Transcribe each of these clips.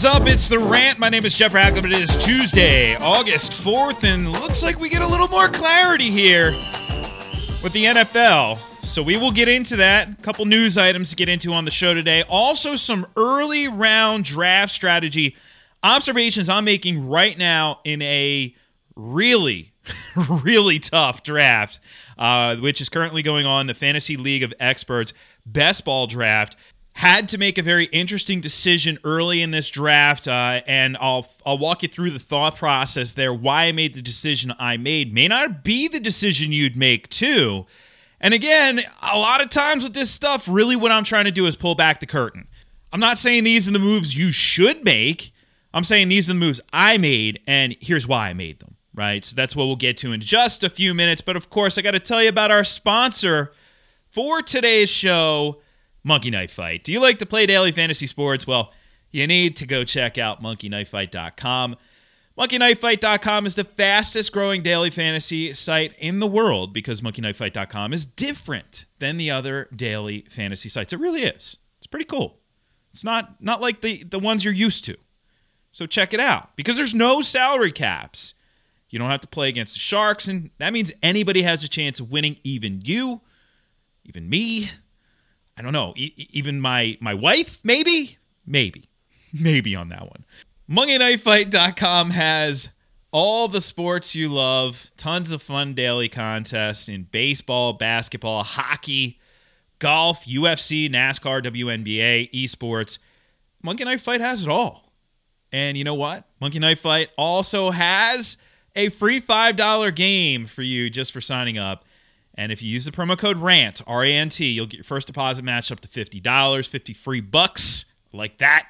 Is up? It's the rant. My name is Jeff Ratcliffe. It is Tuesday, August 4th, and looks like we get a little more clarity here with the NFL. So we will get into that. A couple news items to get into on the show today. Also, some early round draft strategy observations I'm making right now in a really, really tough draft, uh, which is currently going on the Fantasy League of Experts Best Ball Draft had to make a very interesting decision early in this draft, uh, and I'll I'll walk you through the thought process there. Why I made the decision I made may not be the decision you'd make too. And again, a lot of times with this stuff, really what I'm trying to do is pull back the curtain. I'm not saying these are the moves you should make. I'm saying these are the moves I made, and here's why I made them. Right, so that's what we'll get to in just a few minutes. But of course, I got to tell you about our sponsor for today's show. Monkey Knife Fight. Do you like to play daily fantasy sports? Well, you need to go check out monkeyknifefight.com. MonkeyKnifeFight.com is the fastest growing daily fantasy site in the world because MonkeyKnifeFight.com is different than the other daily fantasy sites. It really is. It's pretty cool. It's not not like the, the ones you're used to. So check it out because there's no salary caps. You don't have to play against the Sharks, and that means anybody has a chance of winning, even you, even me, I don't know, e- even my my wife, maybe, maybe, maybe on that one. MonkeyKnifeFight.com has all the sports you love, tons of fun daily contests in baseball, basketball, hockey, golf, UFC, NASCAR, WNBA, esports. Monkey Knife Fight has it all. And you know what? Monkey Knife Fight also has a free $5 game for you just for signing up. And if you use the promo code RANT, R A N T, you'll get your first deposit match up to $50, 50 free bucks, like that.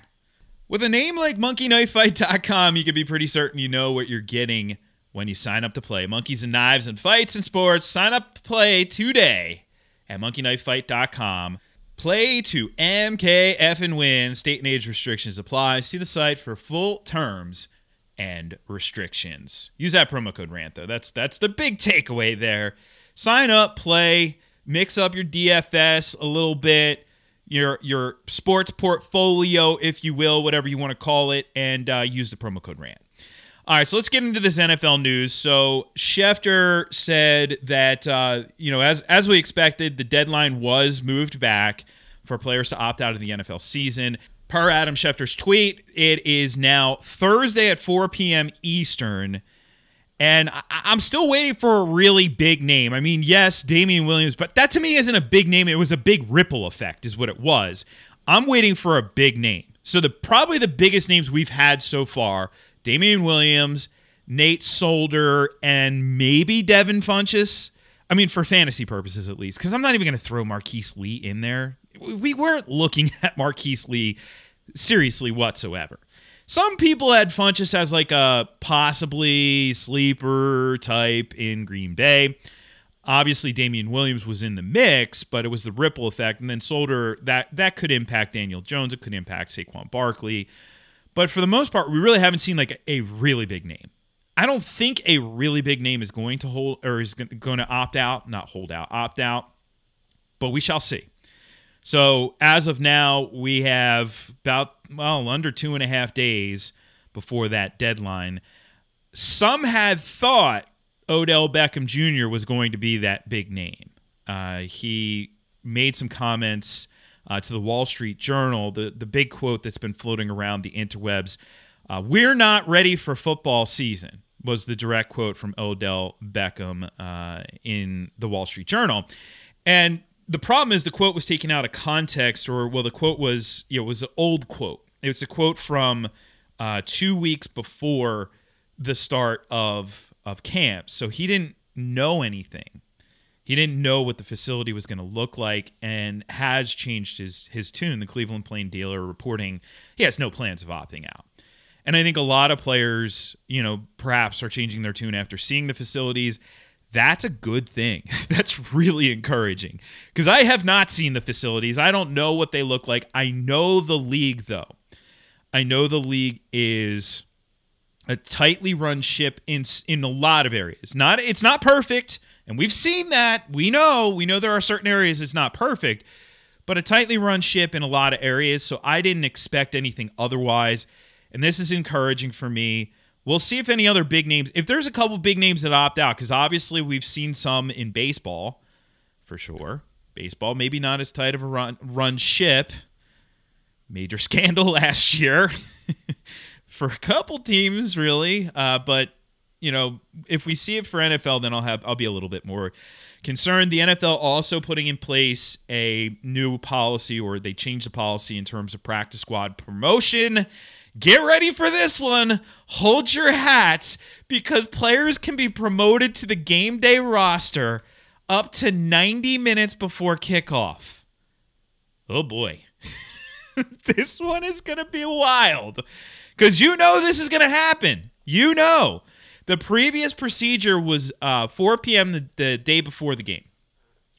With a name like monkeyknifefight.com, you can be pretty certain you know what you're getting when you sign up to play. Monkeys and knives and fights and sports. Sign up to play today at monkeyknifefight.com. Play to MKF and win. State and age restrictions apply. See the site for full terms and restrictions. Use that promo code RANT though. That's that's the big takeaway there sign up, play, mix up your DFS a little bit, your your sports portfolio, if you will, whatever you want to call it, and uh, use the promo code RANT. All right, so let's get into this NFL news. So Schefter said that uh, you know, as as we expected, the deadline was moved back for players to opt out of the NFL season. Per Adam Schefter's tweet, it is now Thursday at 4 p.m. Eastern. And I- am still waiting for a really big name. I mean, yes, Damien Williams, but that to me isn't a big name. It was a big ripple effect, is what it was. I'm waiting for a big name. So the probably the biggest names we've had so far: Damien Williams, Nate Solder, and maybe Devin Funchess. I mean, for fantasy purposes at least, because I'm not even going to throw Marquise Lee in there. We weren't looking at Marquise Lee seriously whatsoever. Some people had Funchess as like a possibly sleeper type in Green Bay. Obviously, Damien Williams was in the mix, but it was the ripple effect. And then Solder, that that could impact Daniel Jones. It could impact Saquon Barkley. But for the most part, we really haven't seen like a really big name. I don't think a really big name is going to hold or is going to opt out, not hold out, opt out. But we shall see. So as of now, we have about well under two and a half days before that deadline. Some had thought Odell Beckham Jr. was going to be that big name. Uh, he made some comments uh, to the Wall Street Journal. The the big quote that's been floating around the interwebs: uh, "We're not ready for football season." Was the direct quote from Odell Beckham uh, in the Wall Street Journal, and the problem is the quote was taken out of context, or well, the quote was you know, was an old quote. It was a quote from uh, two weeks before the start of of camp, so he didn't know anything. He didn't know what the facility was going to look like, and has changed his his tune. The Cleveland Plain Dealer reporting he has no plans of opting out. And I think a lot of players, you know, perhaps are changing their tune after seeing the facilities that's a good thing. That's really encouraging because I have not seen the facilities. I don't know what they look like. I know the league, though. I know the league is a tightly run ship in in a lot of areas. Not it's not perfect, and we've seen that. We know we know there are certain areas it's not perfect, but a tightly run ship in a lot of areas. So I didn't expect anything otherwise. And this is encouraging for me. We'll see if any other big names, if there's a couple big names that opt out, because obviously we've seen some in baseball for sure. Baseball, maybe not as tight of a run, run ship. Major scandal last year for a couple teams, really. Uh, but you know, if we see it for NFL, then I'll have I'll be a little bit more concerned. The NFL also putting in place a new policy, or they changed the policy in terms of practice squad promotion. Get ready for this one. Hold your hats because players can be promoted to the game day roster up to 90 minutes before kickoff. Oh boy. this one is going to be wild because you know this is going to happen. You know. The previous procedure was uh, 4 p.m. The, the day before the game.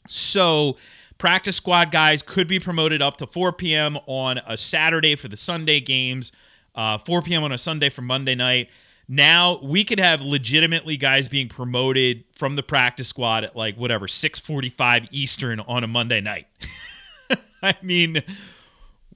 So practice squad guys could be promoted up to 4 p.m. on a Saturday for the Sunday games, uh, 4 p.m. on a Sunday for Monday night. Now we could have legitimately guys being promoted from the practice squad at like whatever 6:45 Eastern on a Monday night. I mean,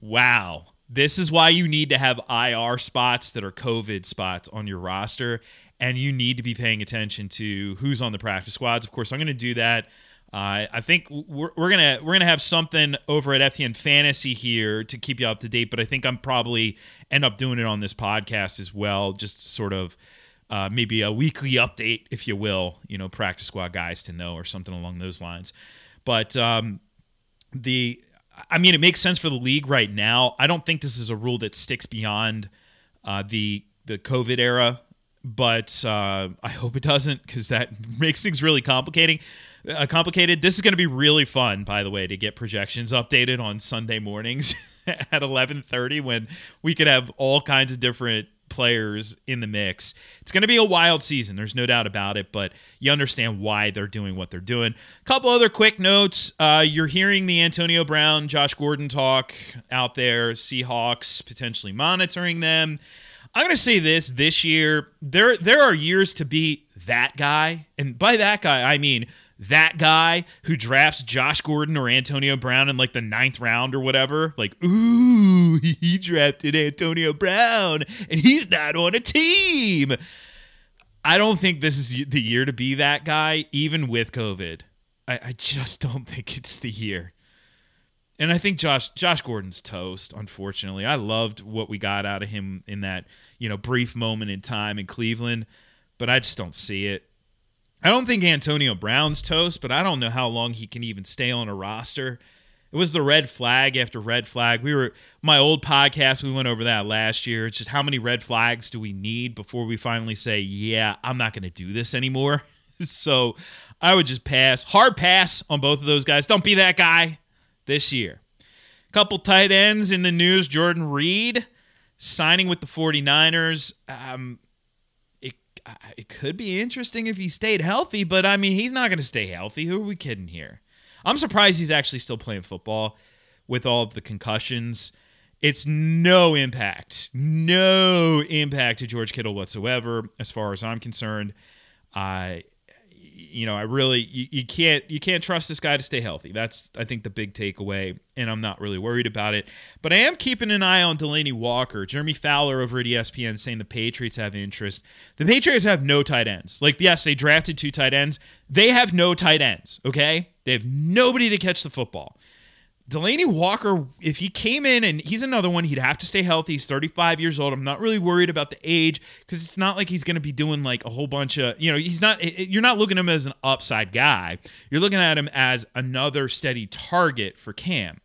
wow. This is why you need to have IR spots that are COVID spots on your roster, and you need to be paying attention to who's on the practice squads. Of course, I'm going to do that uh, I think we're, we're gonna we're gonna have something over at FTN Fantasy here to keep you up to date. But I think I'm probably end up doing it on this podcast as well, just sort of uh, maybe a weekly update, if you will. You know, practice squad guys to know or something along those lines. But um, the I mean, it makes sense for the league right now. I don't think this is a rule that sticks beyond uh, the the COVID era, but uh, I hope it doesn't because that makes things really complicating uh, complicated. This is going to be really fun, by the way, to get projections updated on Sunday mornings at 11:30 when we could have all kinds of different players in the mix. It's going to be a wild season. There's no doubt about it, but you understand why they're doing what they're doing. A couple other quick notes. Uh, you're hearing the Antonio Brown, Josh Gordon talk out there, Seahawks potentially monitoring them. I'm going to say this this year, there there are years to be that guy. And by that guy, I mean that guy who drafts Josh Gordon or Antonio Brown in like the ninth round or whatever, like, ooh, he drafted Antonio Brown and he's not on a team. I don't think this is the year to be that guy, even with COVID. I, I just don't think it's the year. And I think Josh Josh Gordon's toast, unfortunately. I loved what we got out of him in that, you know, brief moment in time in Cleveland, but I just don't see it. I don't think Antonio Brown's toast, but I don't know how long he can even stay on a roster. It was the red flag after red flag. We were my old podcast. We went over that last year. It's just how many red flags do we need before we finally say, "Yeah, I'm not going to do this anymore." so I would just pass, hard pass on both of those guys. Don't be that guy this year. Couple tight ends in the news. Jordan Reed signing with the 49ers. Um, it could be interesting if he stayed healthy, but I mean, he's not going to stay healthy. Who are we kidding here? I'm surprised he's actually still playing football with all of the concussions. It's no impact, no impact to George Kittle whatsoever, as far as I'm concerned. I you know, I really you, you can't you can't trust this guy to stay healthy. That's I think the big takeaway, and I'm not really worried about it. But I am keeping an eye on Delanie Walker. Jeremy Fowler over at ESPN saying the Patriots have interest. The Patriots have no tight ends. Like yes, they drafted two tight ends. They have no tight ends. Okay, they have nobody to catch the football. Delanie Walker, if he came in and he's another one, he'd have to stay healthy. He's 35 years old. I'm not really worried about the age because it's not like he's going to be doing like a whole bunch of, you know, he's not, you're not looking at him as an upside guy. You're looking at him as another steady target for Cam,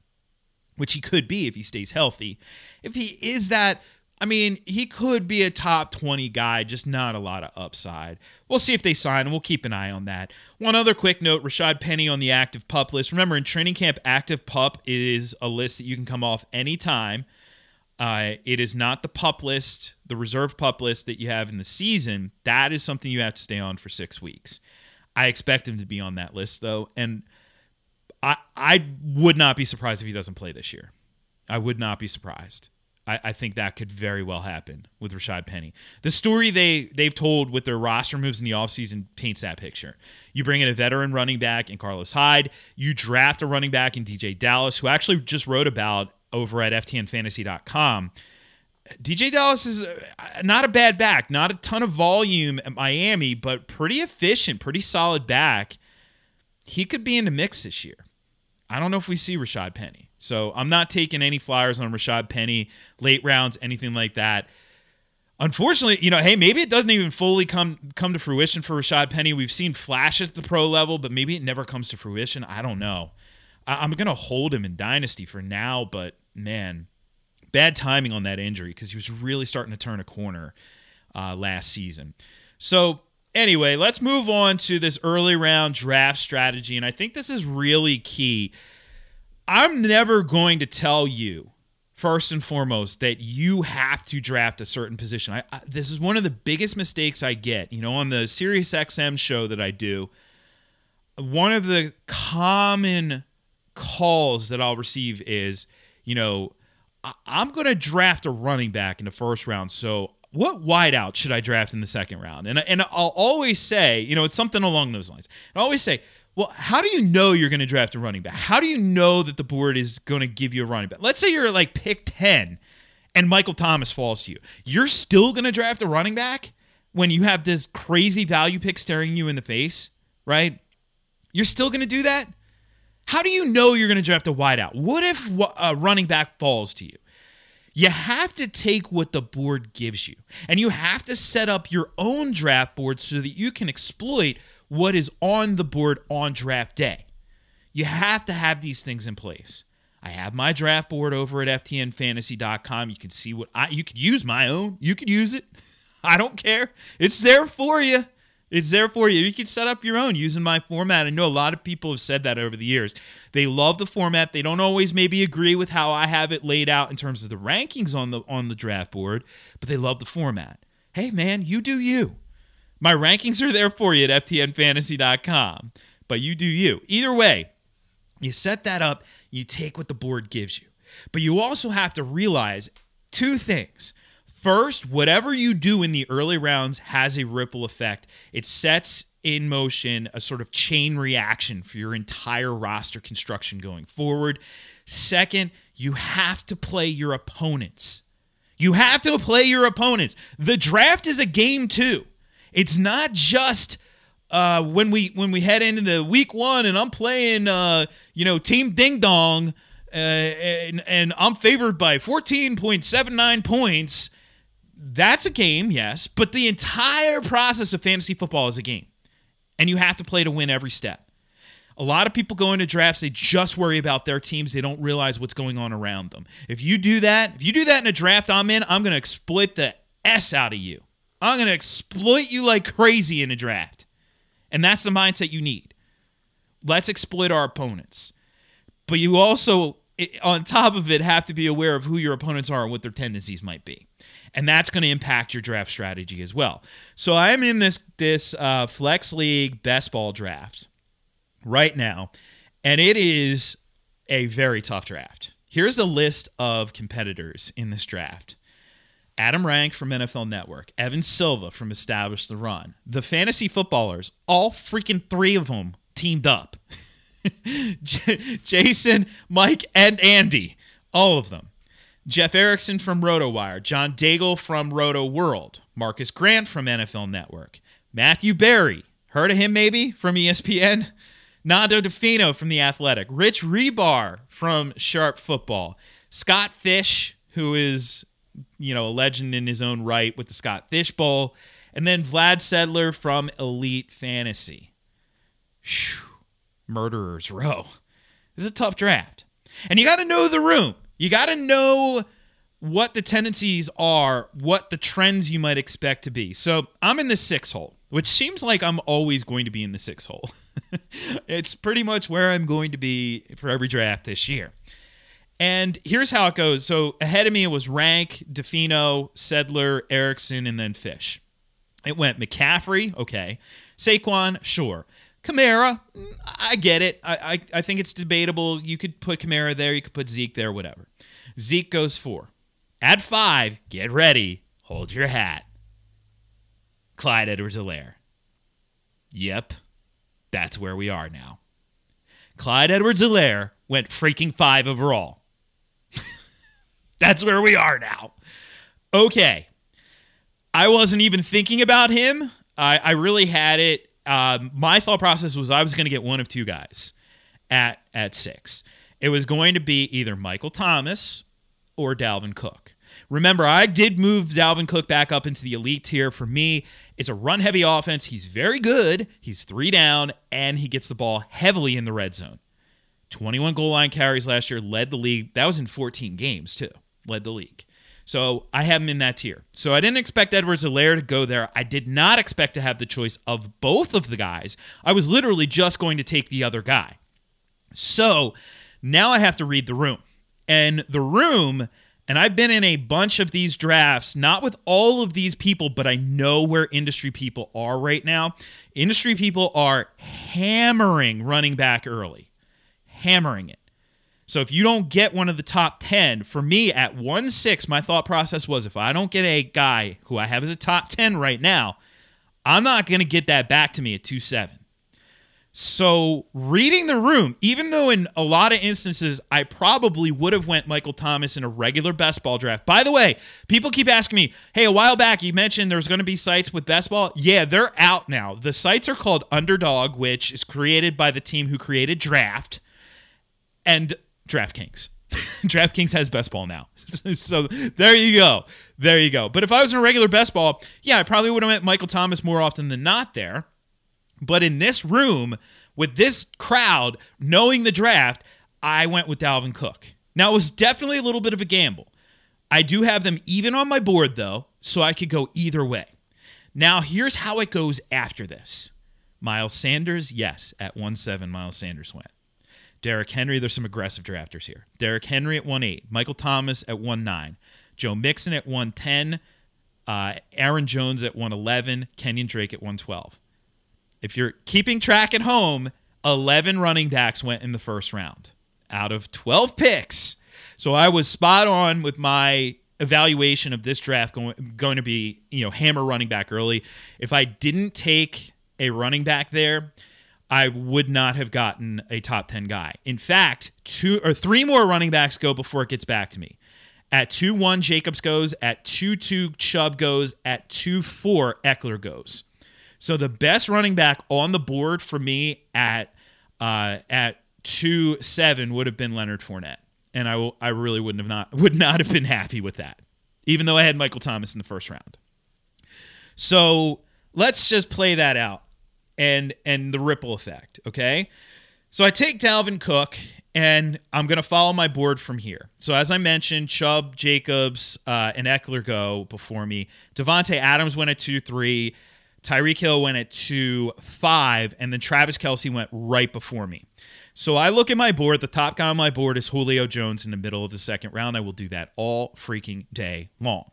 which he could be if he stays healthy. If he is that, I mean, he could be a top 20 guy, just not a lot of upside. We'll see if they sign, and we'll keep an eye on that. One other quick note Rashad Penny on the active pup list. Remember, in training camp, active pup is a list that you can come off anytime. Uh, it is not the pup list, the reserve pup list that you have in the season. That is something you have to stay on for six weeks. I expect him to be on that list, though, and I, I would not be surprised if he doesn't play this year. I would not be surprised. I, I, think that could very well happen with Rashad Penny. The story they they've told with their roster moves in the offseason paints that picture. You bring in a veteran running back in Carlos Hyde. You draft a running back in DeeJay Dallas, who actually just wrote about over at FTNFantasy.com. DeeJay Dallas is uh, not a bad back, not a ton of volume at Miami, but pretty efficient, pretty solid back. He could be in the mix this year. I don't know if we see Rashad Penny. So I'm not taking any flyers on Rashad Penny, late rounds, anything like that. Unfortunately, you know, hey, maybe it doesn't even fully come come to fruition for Rashad Penny. We've seen flashes at the pro level, but maybe it never comes to fruition. I don't know. I- am gonna hold him in dynasty for now, but man, bad timing on that injury because he was really starting to turn a corner uh, last season. So anyway, let's move on to this early round draft strategy, and I think this is really key. I'm never going to tell you first and foremost that you have to draft a certain position. I, I, this is one of the biggest mistakes I get. You know, on the Sirius XM show that I do, one of the common calls that I'll receive is, you know, I, I'm going to draft a running back in the first round. So, what wideout should I draft in the second round? And and I'll always say, you know, it's something along those lines. I always say, well, how do you know you're going to draft a running back? How do you know that the board is going to give you a running back? Let's say you're like pick 10 and Michael Thomas falls to you. You're still going to draft a running back when you have this crazy value pick staring you in the face, right? You're still going to do that? How do you know you're going to draft a wideout? What if a running back falls to you? You have to take what the board gives you, and you have to set up your own draft board so that you can exploit what is on the board on draft day. You have to have these things in place. I have my draft board over at ftnfantasy.com. You can see what I you could use my own. You could use it. I don't care. It's there for you. It's there for you. You can set up your own using my format. I know a lot of people have said that over the years. They love the format. They don't always maybe agree with how I have it laid out in terms of the rankings on the on the draft board, but they love the format. Hey man, you do you. My rankings are there for you at ftnfantasy.com, but you do you. Either way, you set that up, you take what the board gives you. But you also have to realize two things. First, whatever you do in the early rounds has a ripple effect. It sets in motion a sort of chain reaction for your entire roster construction going forward. Second, you have to play your opponents. You have to play your opponents. The draft is a game too. It's not just uh, when we when we head into the week one and I'm playing uh, you know Team Ding Dong uh, and, and I'm favored by 14.79 points. That's a game, yes, but the entire process of fantasy football is a game, and you have to play to win every step. A lot of people go into drafts, they just worry about their teams. They don't realize what's going on around them. If you do that, if you do that in a draft I'm in, I'm going to exploit the S out of you. I'm going to exploit you like crazy in a draft. And that's the mindset you need. Let's exploit our opponents. But you also, on top of it, have to be aware of who your opponents are and what their tendencies might be. And that's going to impact your draft strategy as well. So I'm in this this uh, flex league best ball draft right now, and it is a very tough draft. Here's the list of competitors in this draft. Adam Rank from NFL Network, Evan Silva from Establish the Run, the fantasy footballers, all freaking three of them teamed up. J- Jason, Mike, and Andy, all of them. Jeff Erickson from RotoWire, John Daigle from Rotoworld, Marcas Grant from NFL Network, Matthew Berry, heard of him maybe from ESPN? Nando Di Fino from The Athletic, Rich Hribar from Sharp Football, Scott Fish, who is you know, a legend in his own right with the Scott Fish Bowl, and then Vlad Sedler from Elite Fantasy. Whew. Murderers Row. This is a tough draft. And you got to know the room. You got to know what the tendencies are, what the trends you might expect to be. So I'm in the six hole, which seems like I'm always going to be in the six hole. it's pretty much where I'm going to be for every draft this year. And here's how it goes. So ahead of me it was Rank, Di Fino, Sedler, Erickson, and then Fish. It went McCaffrey, okay. Saquon, sure. Kamara, mm, I get it. I, I, I think it's debatable. You could put Kamara there, you could put Zeke there, whatever. Zeke goes four. At five, get ready. Hold your hat. Clyde Edwards Helaire. Yep, that's where we are now. Clyde Edwards Helaire went freaking five overall. that's where we are now. Okay. I wasn't even thinking about him. I, I really had it. Um, my thought process was I was going to get one of two guys at at six. It was going to be either Michael Thomas or Dalvin Cook. Remember, I did move Dalvin Cook back up into the elite tier. For me, it's a run heavy offense. He's very good. He's three down, and he gets the ball heavily in the red zone. 21 goal line carries last year, led the league. That was in 14 games, too. Led the league. So I have him in that tier. So I didn't expect Edwards Helaire to go there. I did not expect to have the choice of both of the guys. I was literally just going to take the other guy. So now I have to read the room. And the room, and I've been in a bunch of these drafts, not with all of these people, but I know where industry people are right now. Industry people are hammering running back early, hammering it. So if you don't get one of the top 10, for me at 1 6, my thought process was if I don't get a guy who I have as a top 10 right now, I'm not going to get that back to me at 2 7. So reading the room, even though in a lot of instances I probably would have went Michael Thomas in a regular best ball draft. By the way, people keep asking me, "Hey, a while back you mentioned there's going to be sites with best ball." Yeah, they're out now. The sites are called Underdog, which is created by the team who created Draft and DraftKings. DraftKings has best ball now. so there you go. There you go. But if I was in a regular best ball, yeah, I probably would have met Michael Thomas more often than not there. But in this room, with this crowd, knowing the draft, I went with Dalvin Cook. Now, it was definitely a little bit of a gamble. I do have them even on my board, though, so I could go either way. Now, here's how it goes after this Miles Sanders, yes, at 1 7, Miles Sanders went. Derrick Henry, there's some aggressive drafters here. Derrick Henry at 1 8, Michael Thomas at 1 9, Joe Mixon at 110, uh, Aaron Jones at 111, Kenyan Drake at 112 if you're keeping track at home, 11 running backs went in the first round out of 12 picks. So I was spot on with my evaluation of this draft going going to be, you know, hammer running back early. If I didn't take a running back there, I would not have gotten a top 10 guy. In fact, two or three more running backs go before it gets back to me. At 2 1, Jacobs goes. At 2 2, Chubb goes. At 2 4, Ekeler goes. So the best running back on the board for me at uh, at two seven would have been Leonard Fournette, and I I really wouldn't have not would not have been happy with that, even though I had Michael Thomas in the first round. So let's just play that out and and the ripple effect. Okay, so I take Dalvin Cook and I'm going to follow my board from here. So as I mentioned, Chubb, Jacobs, uh, and Ekeler go before me. Davante Adams went at two three. Tyreek Hill went at two five, and then Travis Kelce went right before me. So I look at my board. The top guy on my board is Julio Jones in the middle of the second round. I will do that all freaking day long.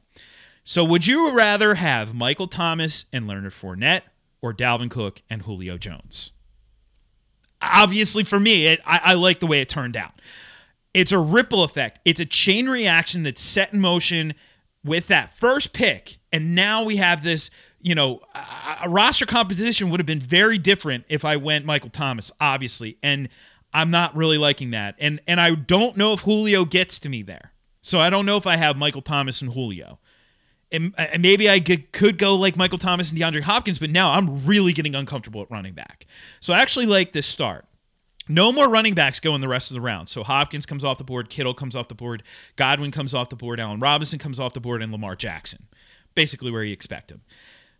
So would you rather have Michael Thomas and Leonard Fournette or Dalvin Cook and Julio Jones? Obviously, for me, it, I, I like the way it turned out. It's a ripple effect. It's a chain reaction that's set in motion with that first pick, and now we have this you know, a, roster composition would have been very different if I went Michael Thomas, obviously. And I'm not really liking that. And and I don't know if Julio gets to me there. So I don't know if I have Michael Thomas and Julio. And, uh, and maybe I could, could go like Michael Thomas and DeAndre Hopkins, but now I'm really getting uncomfortable at running back. So I actually like this start. No more running backs go in the rest of the round. So Hopkins comes off the board, Kittle comes off the board, Godwin comes off the board, Allen Robinson comes off the board, and Lamar Jackson. Basically where you expect him.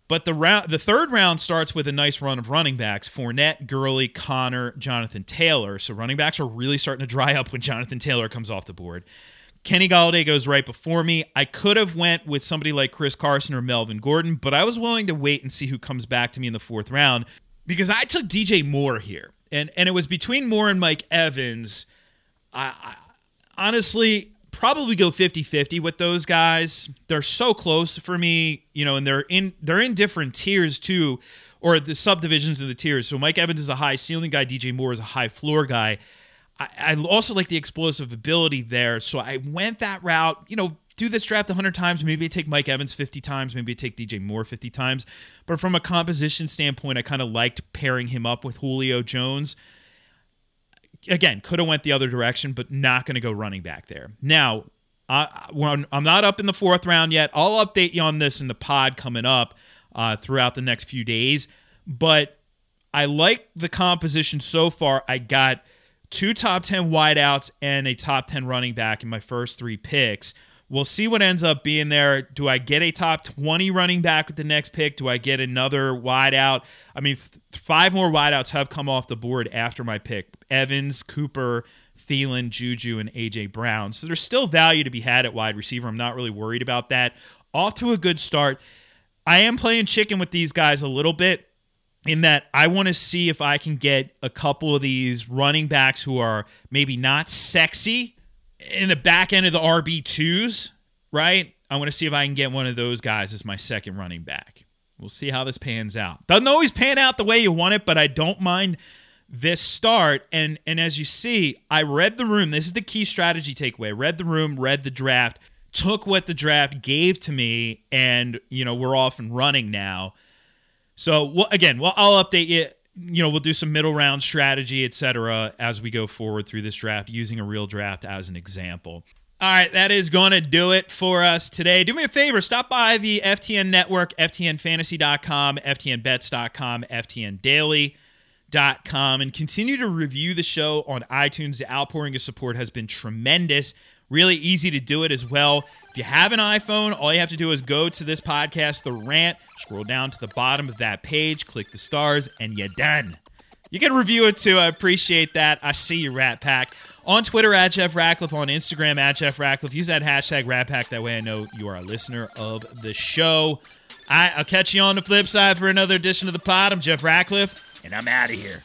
But the round, the third round starts with a nice run of running backs: Fournette, Gurley, Conner, Jonathan Taylor. So running backs are really starting to dry up when Jonathan Taylor comes off the board. Kenny Golladay goes right before me. I could have went with somebody like Chris Carson or Melvin Gordon, but I was willing to wait and see who comes back to me in the fourth round because I took DJ Moore here, and and it was between Moore and Mike Evans. I, I honestly, probably go 50-50 with those guys. They're so close for me, you know, and they're in they're in different tiers too, or the subdivisions of the tiers. So Mike Evans is a high ceiling guy, DJ Moore is a high floor guy. I, I also like the explosive ability there, so I went that route. You know, do this draft 100 times, maybe I take Mike Evans 50 times, maybe I take DJ Moore 50 times. But from a composition standpoint, I kind of liked pairing him up with Julio Jones. Again, could have went the other direction, but not going to go running back there. Now, I, I'm not up in the fourth round yet. I'll update you on this in the pod coming up uh, throughout the next few days. But I like the composition so far. I got two top 10 wideouts and a top 10 running back in my first three picks. We'll see what ends up being there. Do I get a top 20 running back with the next pick? Do I get another wideout? I mean, five more wideouts have come off the board after my pick Evans, Cooper, Thielen, Juju, and A.J. Brown. So there's still value to be had at wide receiver. I'm not really worried about that. Off to a good start. I am playing chicken with these guys a little bit in that I want to see if I can get a couple of these running backs who are maybe not sexy in the back end of the RB2s, right? I want to see if I can get one of those guys as my second running back. We'll see how this pans out. Doesn't always pan out the way you want it, but I don't mind this start. And and as you see, I read the room. This is the key strategy takeaway. read the room, read the draft, took what the draft gave to me, and you know, we're off and running now. So well, again, well, I'll update you. You know, we'll do some middle round strategy, etc., as we go forward through this draft, using a real draft as an example. All right, that is going to do it for us today. Do me a favor, stop by the FTN Network, FTNFantasy.com, FTNBets.com, FTNDaily.com, and continue to review the show on iTunes. The outpouring of support has been tremendous. Really easy to do it as well. You have an iPhone, all you have to do is go to this podcast, The Rant, scroll down to the bottom of that page, click the stars, and you're done. You can review it too. I appreciate that. I see you, Rat Pack. On Twitter, at Jeff Ratcliffe. On Instagram, at Jeff Ratcliffe. Use that hashtag Rat Pack. That way I know you are a listener of the show. I, I'll catch you on the flip side for another edition of the pod. I'm Jeff Ratcliffe, and I'm out of here.